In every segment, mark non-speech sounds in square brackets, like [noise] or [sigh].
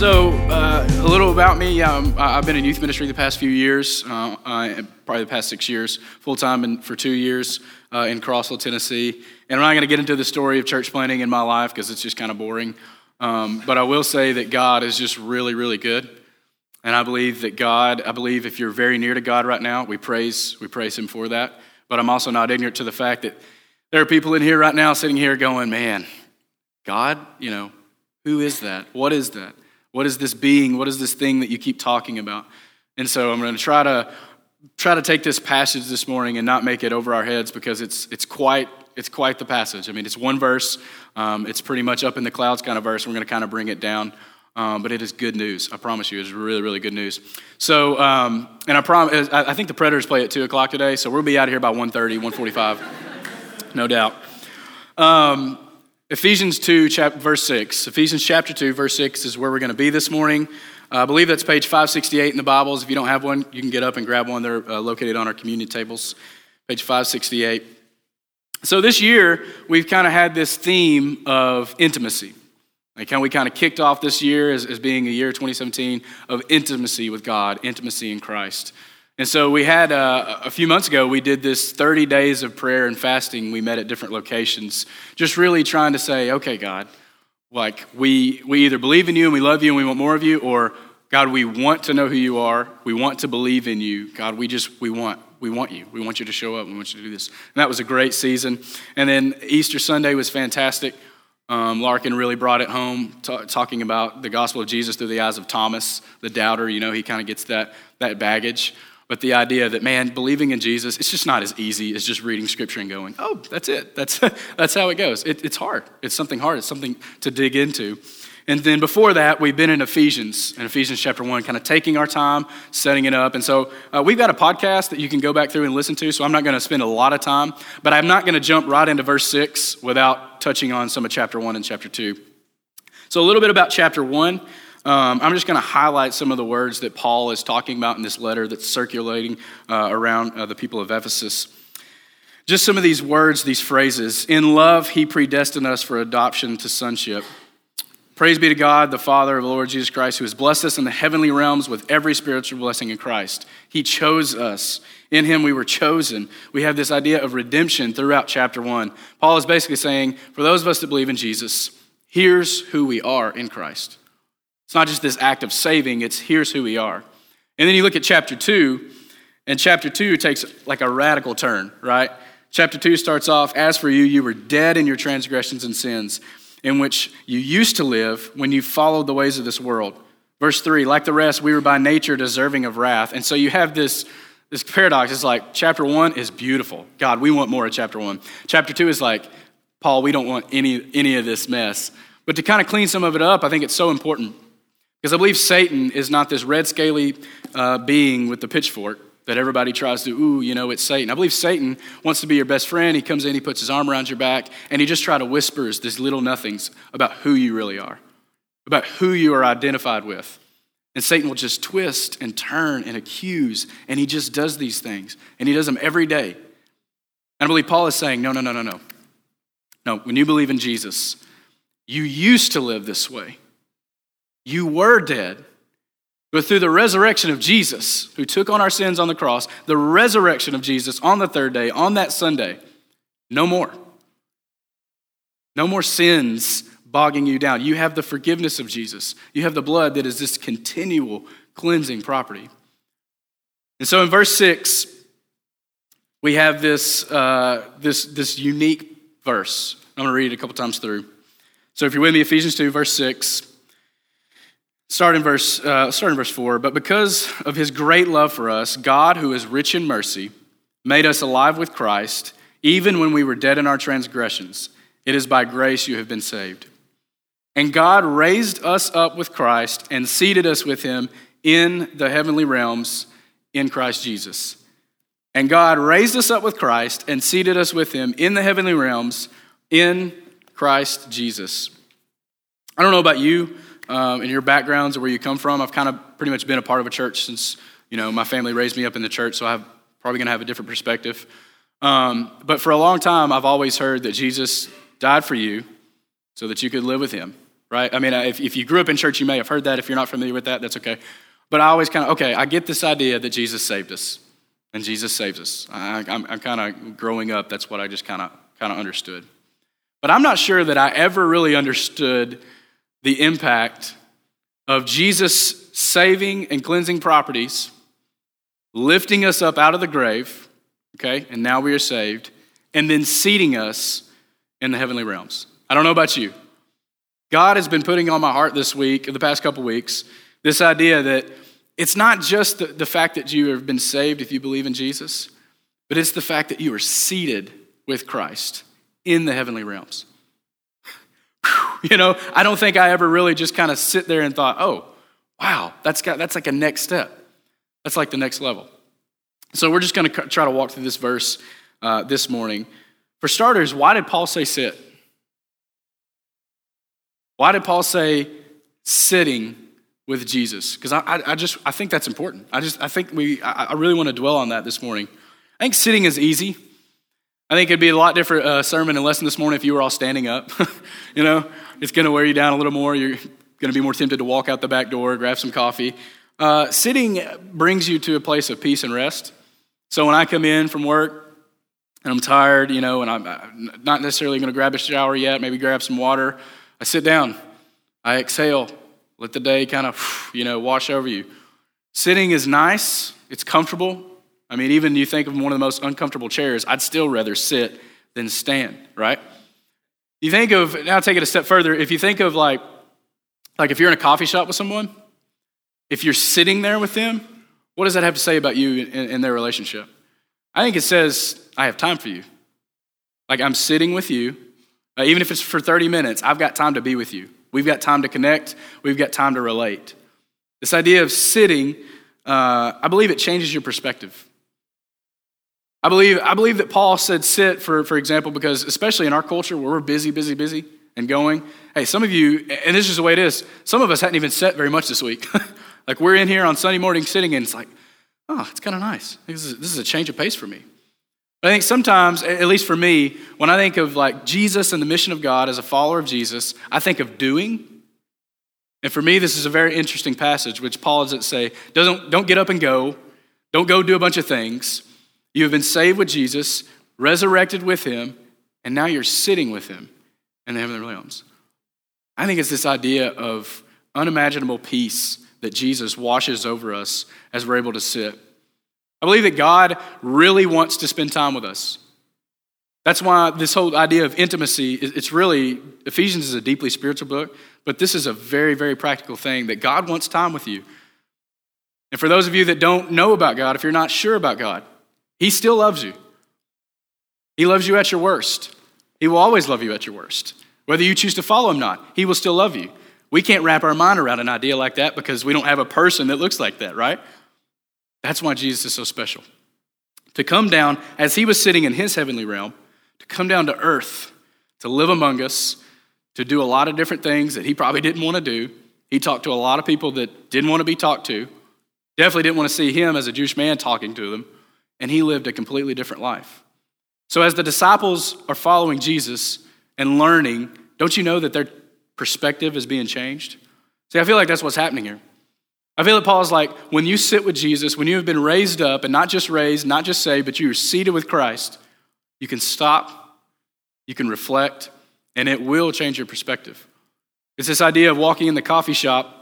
So, uh, a little about me. Um, I've been in youth ministry the past few years, uh, probably the past six years, full time and for two years uh, in Crossville, Tennessee. And I'm not going to get into the story of church planting in my life because it's just kind of boring. Um, but I will say that God is just really, really good. And I believe that God, I believe if you're very near to God right now, we praise, we praise Him for that. But I'm also not ignorant to the fact that there are people in here right now sitting here going, man, God, you know, who is that? What is that? What is this being? What is this thing that you keep talking about? And so I'm going to try to try to take this passage this morning and not make it over our heads because it's it's quite it's quite the passage. I mean, it's one verse. Um, it's pretty much up in the clouds kind of verse. We're going to kind of bring it down. Um, but it is good news. I promise you, it's really, really good news. So, um, and I promise, I think the Predators play at two o'clock today, so we'll be out of here by 1.30, 1.45, no doubt. Um, Ephesians 2, chapter, verse 6. Ephesians chapter 2, verse 6 is where we're going to be this morning. Uh, I believe that's page 568 in the Bibles. If you don't have one, you can get up and grab one. They're uh, located on our communion tables, page 568. So this year, we've kind of had this theme of intimacy. Like how we kind of kicked off this year as, as being a year 2017 of intimacy with God, intimacy in Christ. And so we had uh, a few months ago, we did this 30 days of prayer and fasting. We met at different locations, just really trying to say, okay, God, like we, we either believe in you and we love you and we want more of you, or God, we want to know who you are. We want to believe in you. God, we just, we want, we want you. We want you to show up. We want you to do this. And that was a great season. And then Easter Sunday was fantastic. Um, Larkin really brought it home, t- talking about the gospel of Jesus through the eyes of Thomas, the doubter. You know, he kind of gets that, that baggage. But the idea that, man, believing in Jesus, it's just not as easy as just reading scripture and going, oh, that's it. That's, [laughs] that's how it goes. It, it's hard. It's something hard. It's something to dig into. And then before that, we've been in Ephesians, in Ephesians chapter 1, kind of taking our time, setting it up. And so uh, we've got a podcast that you can go back through and listen to. So I'm not going to spend a lot of time, but I'm not going to jump right into verse 6 without touching on some of chapter 1 and chapter 2. So a little bit about chapter 1. Um, I'm just going to highlight some of the words that Paul is talking about in this letter that's circulating uh, around uh, the people of Ephesus. Just some of these words, these phrases. In love, he predestined us for adoption to sonship. Praise be to God, the Father of the Lord Jesus Christ, who has blessed us in the heavenly realms with every spiritual blessing in Christ. He chose us. In him we were chosen. We have this idea of redemption throughout chapter one. Paul is basically saying, for those of us that believe in Jesus, here's who we are in Christ. It's not just this act of saving, it's here's who we are. And then you look at chapter 2, and chapter 2 takes like a radical turn, right? Chapter 2 starts off As for you, you were dead in your transgressions and sins, in which you used to live when you followed the ways of this world. Verse 3 Like the rest, we were by nature deserving of wrath. And so you have this, this paradox. It's like chapter 1 is beautiful. God, we want more of chapter 1. Chapter 2 is like, Paul, we don't want any, any of this mess. But to kind of clean some of it up, I think it's so important. Because I believe Satan is not this red, scaly uh, being with the pitchfork that everybody tries to, ooh, you know, it's Satan. I believe Satan wants to be your best friend. He comes in, he puts his arm around your back, and he just tries to whispers these little nothings about who you really are, about who you are identified with. And Satan will just twist and turn and accuse, and he just does these things, and he does them every day. And I believe Paul is saying, no, no, no, no, no. No, when you believe in Jesus, you used to live this way. You were dead. But through the resurrection of Jesus, who took on our sins on the cross, the resurrection of Jesus on the third day, on that Sunday, no more. No more sins bogging you down. You have the forgiveness of Jesus. You have the blood that is this continual cleansing property. And so in verse 6, we have this, uh, this, this unique verse. I'm going to read it a couple times through. So if you're with me, Ephesians 2, verse 6. Start in verse, uh, start in verse 4. But because of his great love for us, God, who is rich in mercy, made us alive with Christ, even when we were dead in our transgressions. It is by grace you have been saved. And God raised us up with Christ and seated us with him in the heavenly realms in Christ Jesus. And God raised us up with Christ and seated us with him in the heavenly realms in Christ Jesus. I don't know about you um, your backgrounds or where you come from. I've kind of pretty much been a part of a church since, you know, my family raised me up in the church, so I'm probably going to have a different perspective. Um, but for a long time, I've always heard that Jesus died for you so that you could live with him. right? I mean, if, if you grew up in church, you may have heard that. If you're not familiar with that, that's okay. But I always kind of, okay, I get this idea that Jesus saved us, and Jesus saves us. I, I'm, I'm kind of growing up, that's what I just kind of kind of understood. But I'm not sure that I ever really understood the impact of Jesus saving and cleansing properties, lifting us up out of the grave, okay, and now we are saved, and then seating us in the heavenly realms. I don't know about you. God has been putting on my heart this week, the past couple weeks, this idea that it's not just the, the fact that you have been saved if you believe in Jesus, but it's the fact that you are seated with Christ in the heavenly realms. [laughs] you know, I don't think I ever really just kind of sit there and thought, oh, wow, that's, got, that's like a next step. That's like the next level. So we're just going to try to walk through this verse uh, this morning. For starters, why did Paul say sit? Why did Paul say sitting with Jesus? Because I, I, I, just I think that's important. I just I think we I, I really want to dwell on that this morning. I think sitting is easy. I think it'd be a lot different uh, sermon and lesson this morning if you were all standing up. [laughs] you know, it's going to wear you down a little more. You're going to be more tempted to walk out the back door, grab some coffee. Uh, sitting brings you to a place of peace and rest. So when I come in from work and I'm tired, you know, and I'm uh, not necessarily going to grab a shower yet, maybe grab some water, I sit down, I exhale, let the day kind of, [sighs] you know, wash over you. Sitting is nice, it's comfortable, I mean, even you think of one of the most uncomfortable chairs, I'd still rather sit than stand, right? You think of, now take it a step further, if you think of like, like if you're in a coffee shop with someone, if you're sitting there with them, what does that have to say about you in, their relationship? I think it says, I have time for you. Like I'm sitting with you, uh, even if it's for 30 minutes, I've got time to be with you. We've got time to connect, we've got time to relate. This idea of sitting, uh, I believe it changes your perspective. I believe, I believe that Paul said sit, for, for example, because especially in our culture where we're busy, busy, busy and going, hey, some of you, and this is the way it is, some of us hadn't even sat very much this week. [laughs] like we're in here on Sunday morning sitting and it's like, oh, it's kind of nice. This is, this is a change of pace for me. But I think sometimes, at least for me, when I think of like Jesus and the mission of God as a follower of Jesus, I think of doing. And for me, this is a very interesting passage, which Paul doesn't say, doesn't, don't get up and go, don't go do a bunch of things. You have been saved with Jesus, resurrected with him, and now you're sitting with him in the heavenly realms. I think it's this idea of unimaginable peace that Jesus washes over us as we're able to sit. I believe that God really wants to spend time with us. That's why this whole idea of intimacy, it's really, Ephesians is a deeply spiritual book, but this is a very, very practical thing that God wants time with you. And for those of you that don't know about God, if you're not sure about God, he still loves you. He loves you at your worst. He will always love you at your worst. Whether you choose to follow him or not, he will still love you. We can't wrap our mind around an idea like that because we don't have a person that looks like that, right? That's why Jesus is so special. To come down, as he was sitting in his heavenly realm, to come down to earth, to live among us, to do a lot of different things that he probably didn't want to do. He talked to a lot of people that didn't want to be talked to. Definitely didn't want to see him as a Jewish man talking to them and he lived a completely different life. So, as the disciples are following Jesus and learning, don't you know that their perspective is being changed? See, I feel like that's what's happening here. I feel that Paul's like, when you sit with Jesus, when you have been raised up, and not just raised, not just saved, but you are seated with Christ, you can stop, you can reflect, and it will change your perspective. It's this idea of walking in the coffee shop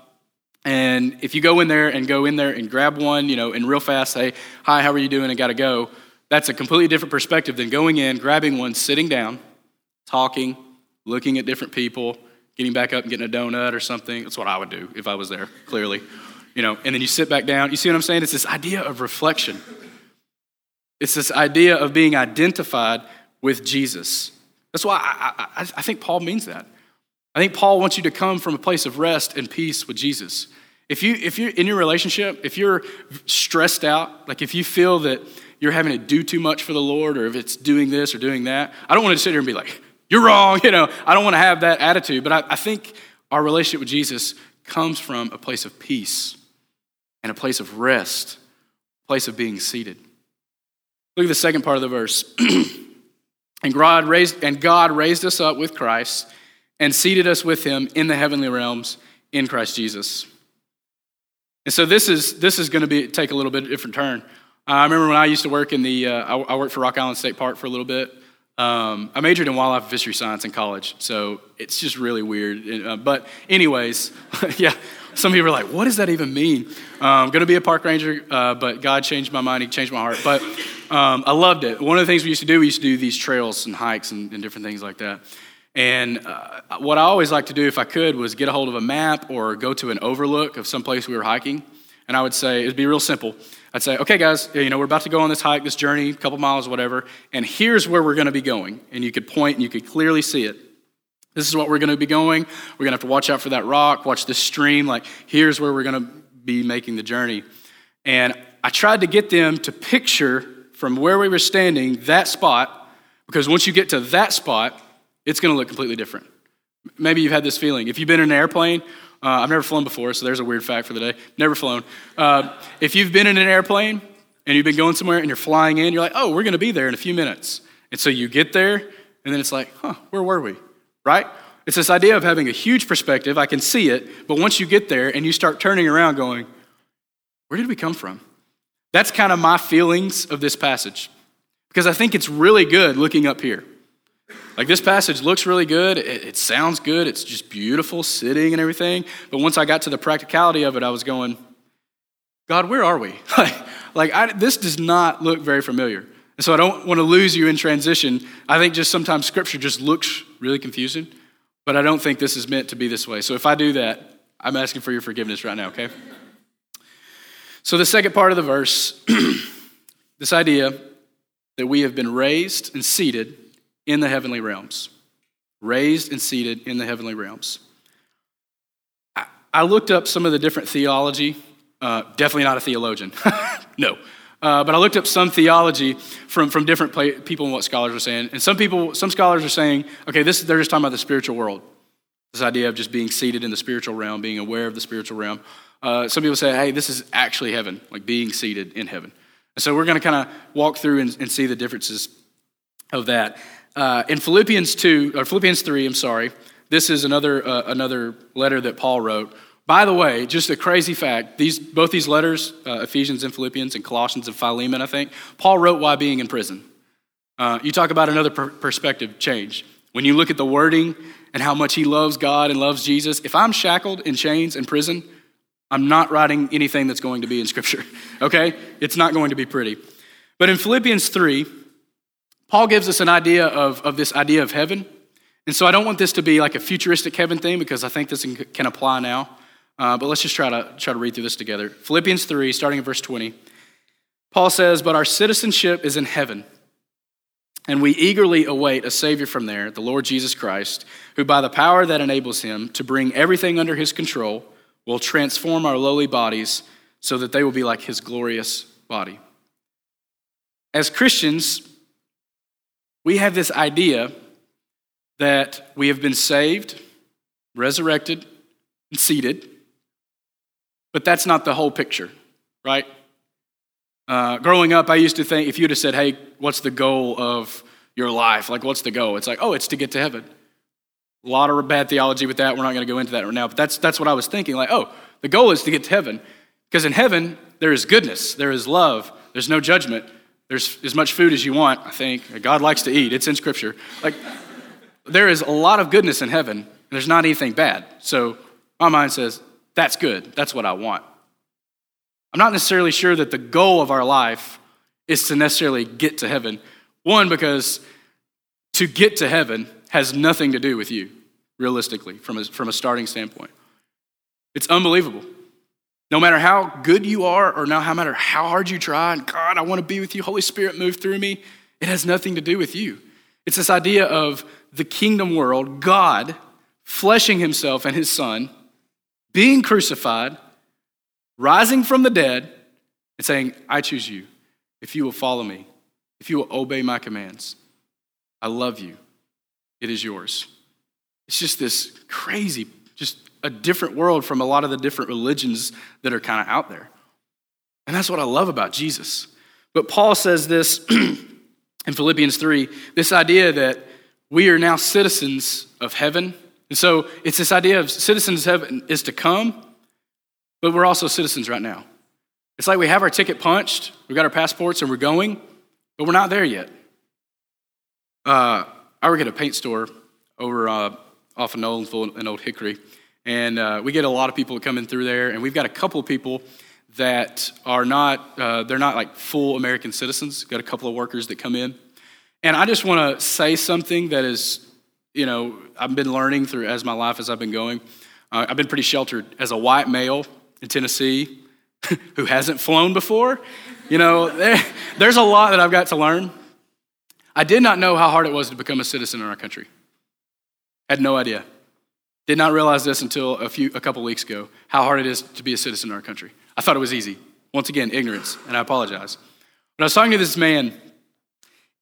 and if you go in there and go in there and grab one, you know, and real fast say, Hi, how are you doing? I got to go. That's a completely different perspective than going in, grabbing one, sitting down, talking, looking at different people, getting back up and getting a donut or something. That's what I would do if I was there, clearly. You know, and then you sit back down. You see what I'm saying? It's this idea of reflection. It's this idea of being identified with Jesus. That's why I, I, I think Paul means that. I think Paul wants you to come from a place of rest and peace with Jesus. If, you, if you're in your relationship, if you're stressed out, like if you feel that you're having to do too much for the Lord, or if it's doing this or doing that, I don't want to sit here and be like, [laughs] you're wrong, [laughs] you know, I don't want to have that attitude. But I, I think our relationship with Jesus comes from a place of peace and a place of rest, a place of being seated. Look at the second part of the verse. [clears throat] and God raised and God raised us up with Christ and seated us with him in the heavenly realms in Christ Jesus. And so this is, this is going to be, take a little bit of different turn. Uh, I remember when I used to work in the, uh, I, I, worked for Rock Island State Park for a little bit. Um, I majored in wildlife and fishery science in college, so it's just really weird. Uh, but, anyways, [laughs] yeah, some people are like, what does that even mean? Um, I'm going to be a park ranger, uh, but God changed my mind. He changed my heart. But um, I loved it. One of the things we used to do, we used to do these trails and hikes and, and different things like that. And uh, what I always liked to do, if I could, was get a hold of a map or go to an overlook of some place we were hiking. And I would say, it'd be real simple. I'd say, okay, guys, you know, we're about to go on this hike, this journey, a couple miles, whatever, and here's where we're going to be going. And you could point and you could clearly see it. This is what we're going to be going. We're going to have to watch out for that rock, watch this stream. Like, here's where we're going to be making the journey. And I tried to get them to picture from where we were standing that spot, because once you get to that spot, it's going to look completely different. Maybe you've had this feeling. If you've been in an airplane, uh, I've never flown before, so there's a weird fact for the day. Never flown. Uh, if you've been in an airplane and you've been going somewhere and you're flying in, you're like, oh, we're going to be there in a few minutes. And so you get there, and then it's like, huh, where were we? Right? It's this idea of having a huge perspective. I can see it, but once you get there and you start turning around going, where did we come from? That's kind of my feelings of this passage because I think it's really good looking up here. Like this passage looks really good. It, it, sounds good. It's just beautiful sitting and everything. But once I got to the practicality of it, I was going, God, where are we? [laughs] like, I, this does not look very familiar. And so I don't want to lose you in transition. I think just sometimes scripture just looks really confusing, but I don't think this is meant to be this way. So if I do that, I'm asking for your forgiveness right now, okay? So the second part of the verse, [clears throat] this idea that we have been raised and seated in the heavenly realms, raised and seated in the heavenly realms. I, looked up some of the different theology, uh, definitely not a theologian, [laughs] no. Uh, but I looked up some theology from, from different play, people and what scholars are saying. And some people, some scholars are saying, okay, this, they're just talking about the spiritual world. This idea of just being seated in the spiritual realm, being aware of the spiritual realm. Uh, some people say, hey, this is actually heaven, like being seated in heaven. And so we're going to kind of walk through and, and, see the differences of that. Uh, in Philippians 2, or Philippians 3, I'm sorry, this is another, uh, another letter that Paul wrote. By the way, just a crazy fact, these, both these letters, uh, Ephesians and Philippians and Colossians and Philemon, I think, Paul wrote while being in prison. Uh, you talk about another per- perspective change. When you look at the wording and how much he loves God and loves Jesus, if I'm shackled in chains in prison, I'm not writing anything that's going to be in Scripture, [laughs] okay? It's not going to be pretty. But in Philippians 3, Paul gives us an idea of, of this idea of heaven. And so I don't want this to be like a futuristic heaven thing because I think this can apply now. Uh, but let's just try to, try to read through this together. Philippians 3, starting in verse 20. Paul says, But our citizenship is in heaven, and we eagerly await a Savior from there, the Lord Jesus Christ, who by the power that enables him to bring everything under his control will transform our lowly bodies so that they will be like his glorious body. As Christians, we have this idea that we have been saved, resurrected, and seated, but that's not the whole picture, right? Uh, growing up, I used to think if you'd have said, hey, what's the goal of your life? Like, what's the goal? It's like, oh, it's to get to heaven. A lot of bad theology with that. We're not going to go into that right now, but that's, that's what I was thinking. Like, oh, the goal is to get to heaven. Because in heaven, there is goodness, there is love, there's no judgment, there's as much food as you want, I think. God likes to eat, it's in Scripture. Like, there is a lot of goodness in heaven, and there's not anything bad. So my mind says, that's good. That's what I want. I'm not necessarily sure that the goal of our life is to necessarily get to heaven. One, because to get to heaven has nothing to do with you, realistically, from a, from a starting standpoint. It's unbelievable. No matter how good you are, or no matter how hard you try, and God, I want to be with you, Holy Spirit, move through me, it has nothing to do with you. It's this idea of the kingdom world, God fleshing himself and his son, being crucified, rising from the dead, and saying, I choose you if you will follow me, if you will obey my commands. I love you. It is yours. It's just this crazy, just a different world from a lot of the different religions that are kind of out there. And that's what I love about Jesus. But Paul says this [clears throat] in Philippians 3 this idea that we are now citizens of heaven And so it's this idea of citizens of heaven is to come, but we're also citizens right now. It's like we have our ticket punched, we've got our passports, and we're going, but we're not there yet. Uh, I work at a paint store over uh, off of Nolensville and Old Hickory, and uh, we get a lot of people coming through there, and we've got a couple of people that are not uh, they're not like full American citizens. Got a couple of workers that come in, and I just want to say something that is, you know, I've been learning through as my life as I've been going. Uh, I've been pretty sheltered as a white male in Tennessee [laughs] who hasn't flown before. You know, there, there's a lot that I've got to learn. I did not know how hard it was to become a citizen in our country. Had no idea. Did not realize this until a few a couple weeks ago, how hard it is to be a citizen in our country. I thought it was easy. Once again, ignorance, and I apologize. But I was talking to this man,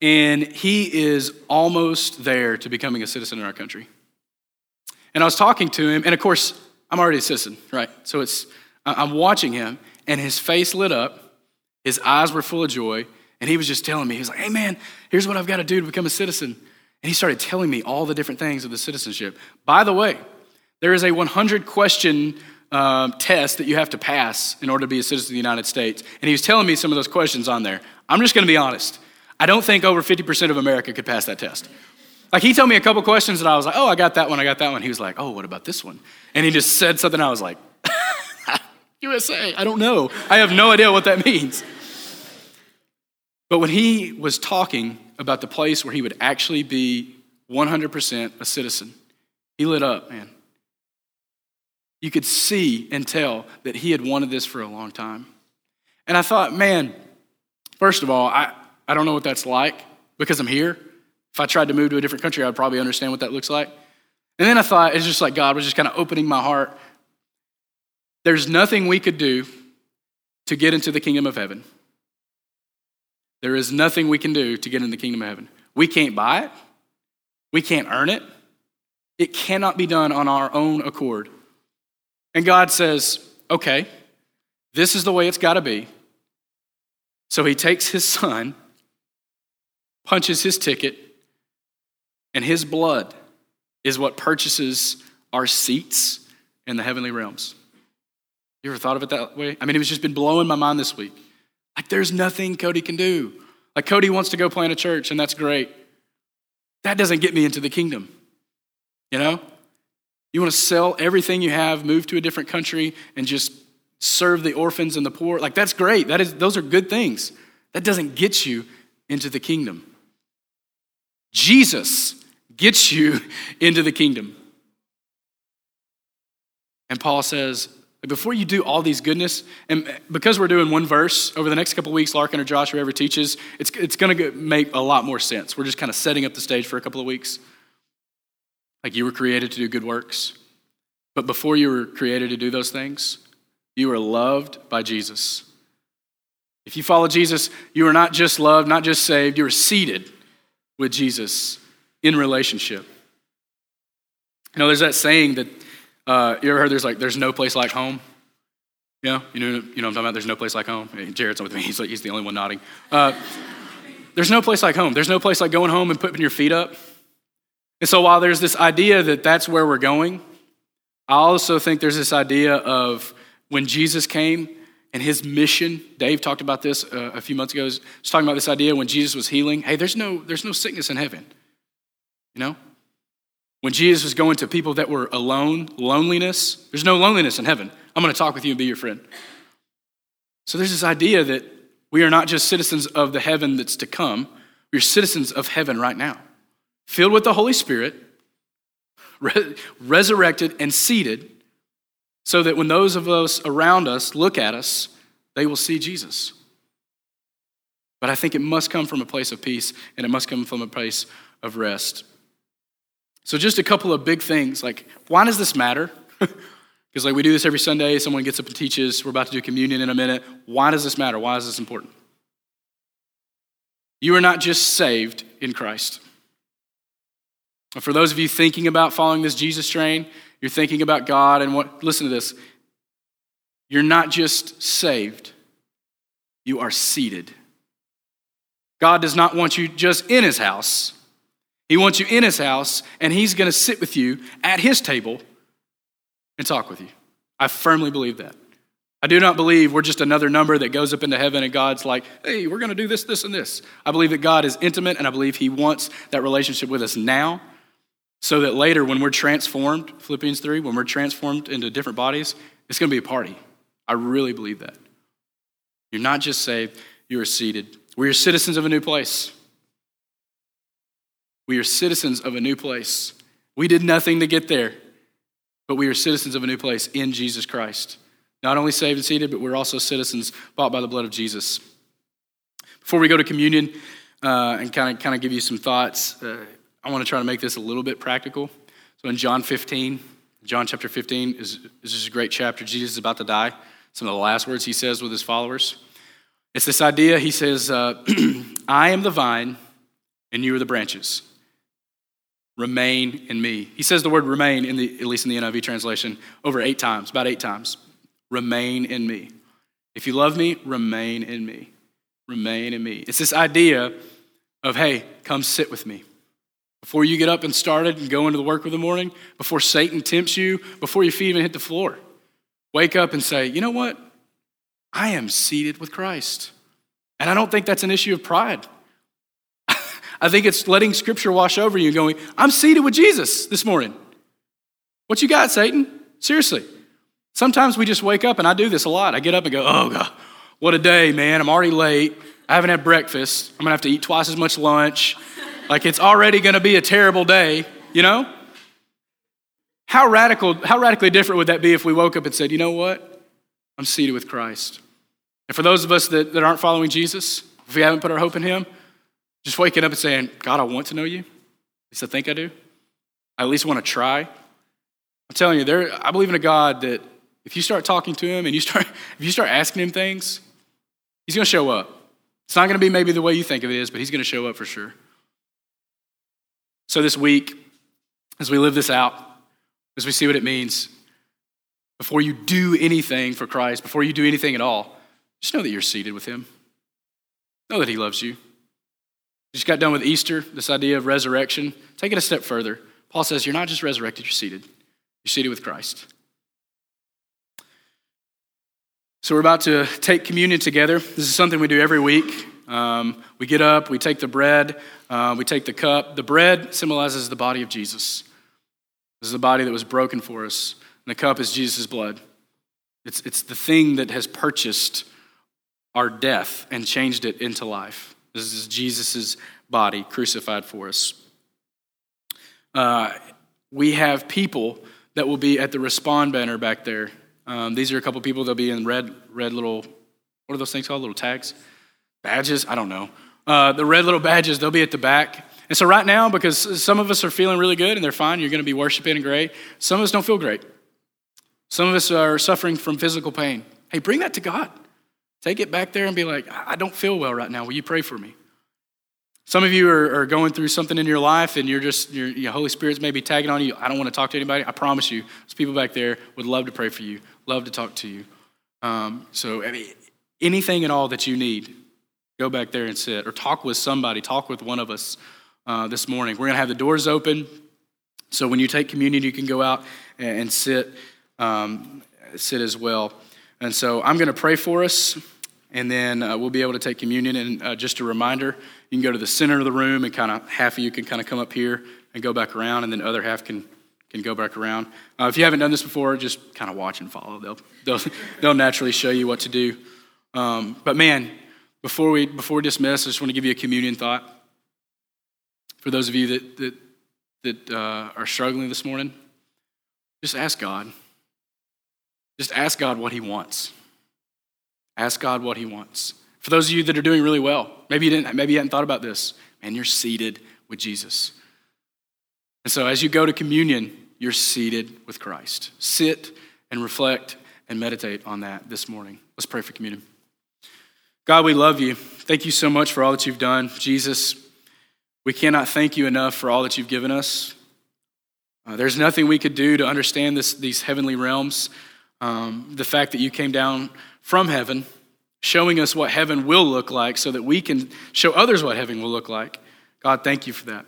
and he is almost there to becoming a citizen in our country. And I was talking to him, and of course, I'm already a citizen, right? So it's I'm watching him, and his face lit up, his eyes were full of joy, and he was just telling me, he was like, hey man, here's what I've got to do to become a citizen. And he started telling me all the different things of the citizenship. By the way, there is a 100 question um, test that you have to pass in order to be a citizen of the United States. And he was telling me some of those questions on there. I'm just going to be honest. I don't think over 50% of America could pass that test. Like he told me a couple questions and I was like, oh, I got that one, I got that one. He was like, oh, what about this one? And he just said something. I was like, [laughs] USA, I don't know. I have no idea what that means. But when he was talking about the place where he would actually be 100% a citizen, he lit up, man. You could see and tell that he had wanted this for a long time. And I thought, man, first of all, I, I don't know what that's like because I'm here. If I tried to move to a different country, I'd probably understand what that looks like. And then I thought, it's just like God was just kind of opening my heart. There's nothing we could do to get into the kingdom of heaven. There is nothing we can do to get in the kingdom of heaven. We can't buy it, we can't earn it. It cannot be done on our own accord. And God says, okay, this is the way it's got to be. So he takes his son, punches his ticket, and his blood is what purchases our seats in the heavenly realms. You ever thought of it that way? I mean, it was just been blowing my mind this week. Like, there's nothing Cody can do. Like, Cody wants to go plant a church, and that's great. That doesn't get me into the kingdom. You know? You want to sell everything you have, move to a different country, and just serve the orphans and the poor. Like, that's great. That is, those are good things. That doesn't get you into the kingdom. Jesus gets you [laughs] into the kingdom. And Paul says, before you do all these goodness, and because we're doing one verse over the next couple weeks, Larkin or Josh, whoever teaches, it's, it's going to make a lot more sense. We're just kind of setting up the stage for a couple of weeks. Like you were created to do good works. But before you were created to do those things, you were loved by Jesus. If you follow Jesus, you are not just loved, not just saved, you are seated with Jesus in relationship. You know, there's that saying that uh, you ever heard there's like, there's no place like home? Yeah, you know, you know I'm talking about? There's no place like home. Jared's with me. He's, like, he's the only one nodding. Uh, there's no place like home. There's no place like going home and putting your feet up and so while there's this idea that that's where we're going, I also think there's this idea of when Jesus came and his mission, Dave talked about this uh, a few months ago, He was talking about this idea when Jesus was healing, hey, there's no, there's no sickness in heaven. You know? When Jesus was going to people that were alone, loneliness, there's no loneliness in heaven. I'm going to talk with you and be your friend. So there's this idea that we are not just citizens of the heaven that's to come, we're citizens of heaven right now filled with the Holy Spirit, re- resurrected, and seated, so that when those of us around us look at us, they will see Jesus. But I think it must come from a place of peace and it must come from a place of rest. So, just a couple of big things like, why does this matter? [laughs] Because, like, we do this every Sunday, someone gets up and teaches, we're about to do communion in a minute. Why does this matter? Why is this important? You are not just saved in Christ. For those of you thinking about following this Jesus train, you're thinking about God and what, listen to this. You're not just saved, you are seated. God does not want you just in his house, He wants you in his house, and he's going to sit with you at his table and talk with you. I firmly believe that. I do not believe we're just another number that goes up into heaven and God's like, hey, we're going to do this, this, and this. I believe that God is intimate, and I believe he wants that relationship with us now so that later when we're transformed, Philippians 3, when we're transformed into different bodies, it's going to be a party. I really believe that. You're not just saved, you are seated. We are citizens of a new place. We are citizens of a new place. We did nothing to get there, but we are citizens of a new place in Jesus Christ. Not only saved and seated, but we're also citizens bought by the blood of Jesus. Before we go to communion uh, and kind of kind of give you some thoughts, uh, I want to try to make this a little bit practical. So in John 15, John chapter 15 is, is just a great chapter. Jesus is about to die. Some of the last words he says with his followers. It's this idea, he says, uh, [clears throat] I am the vine and you are the branches. Remain in me. He says the word remain, in the, at least in the NIV translation, over eight times, about eight times. Remain in me. If you love me, remain in me. Remain in me. It's this idea of, hey, come sit with me. Before you get up and started and go into the work of the morning, before Satan tempts you, before your feet even hit the floor, wake up and say, you know what? I am seated with Christ. And I don't think that's an issue of pride. [laughs] I think it's letting scripture wash over you going, I'm seated with Jesus this morning. What you got, Satan? Seriously. Sometimes we just wake up, and I do this a lot. I get up and go, oh, God, what a day, man. I'm already late. I haven't had breakfast. I'm going to have to eat twice as much lunch. Like it's already going to be a terrible day, you know? How radical, how radically different would that be if we woke up and said, you know what? I'm seated with Christ. And for those of us that, that aren't following Jesus, if we haven't put our hope in Him, just waking up and saying, God, I want to know you. At least I think I do. I at least want to try. I'm telling you, there, I believe in a God that if you start talking to Him and you start, [laughs] if you start asking Him things, He's going to show up. It's not going to be maybe the way you think it is, but He's going to show up for sure. So this week, as we live this out, as we see what it means, before you do anything for Christ, before you do anything at all, just know that you're seated with Him. Know that He loves you. You just got done with Easter, this idea of resurrection. Take it a step further. Paul says, You're not just resurrected, you're seated. You're seated with Christ. So we're about to take communion together. This is something we do every week. Um, we get up, we take the bread, uh, we take the cup. The bread symbolizes the body of Jesus. This is the body that was broken for us. And the cup is Jesus' blood. It's, it's the thing that has purchased our death and changed it into life. This is Jesus' body crucified for us. Uh, we have people that will be at the respond banner back there. Um, these are a couple people that'll be in red, red little, what are those things called? Little tags? Badges? I don't know. Uh, the red little badges, they'll be at the back. And so, right now, because some of us are feeling really good and they're fine, you're going to be worshiping and great. Some of us don't feel great. Some of us are suffering from physical pain. Hey, bring that to God. Take it back there and be like, I don't feel well right now. Will you pray for me? Some of you are, are going through something in your life and you're just, your, your Holy Spirit's maybe tagging on you. I don't want to talk to anybody. I promise you, there's people back there would love to pray for you, love to talk to you. Um, so, I mean, anything at all that you need, go back there and sit or talk with somebody, talk with one of us uh, this morning. We're going to have the doors open. So when you take communion, you can go out and sit, um, sit as well. And so I'm going to pray for us, and then uh, we'll be able to take communion. And uh, just a reminder, you can go to the center of the room, and kind of half of you can kind of come up here and go back around, and then the other half can can go back around. Uh, if you haven't done this before, just kind of watch and follow. They'll they'll, [laughs] they'll naturally show you what to do. Um, but man, before we before we dismiss, I just want to give you a communion thought. For those of you that that that uh, are struggling this morning, just ask God. Just ask God what He wants. Ask God what He wants. For those of you that are doing really well, maybe you didn't, maybe you hadn't thought about this, and you're seated with Jesus. And so as you go to communion, you're seated with Christ. Sit and reflect and meditate on that this morning. Let's pray for communion. God, we love you. Thank you so much for all that you've done. Jesus, we cannot thank you enough for all that you've given us. Uh, there's nothing we could do to understand this, these heavenly realms. Um, the fact that you came down from heaven, showing us what heaven will look like so that we can show others what heaven will look like. God, thank you for that.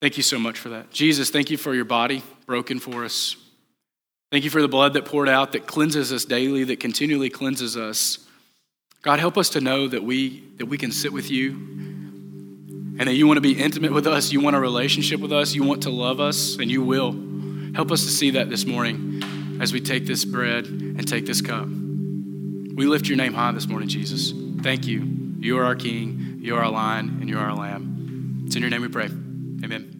Thank you so much for that. Jesus, thank you for your body broken for us. Thank you for the blood that poured out that cleanses us daily, that continually cleanses us. God, help us to know that we, that we can sit with you and that you want to be intimate with us. You want a relationship with us. You want to love us, and you will. Help us to see that this morning as we take this bread and take this cup. We lift your name high this morning, Jesus. Thank you. You are our King, you are our lion, and you are our lamb. It's in your name we pray. Amen.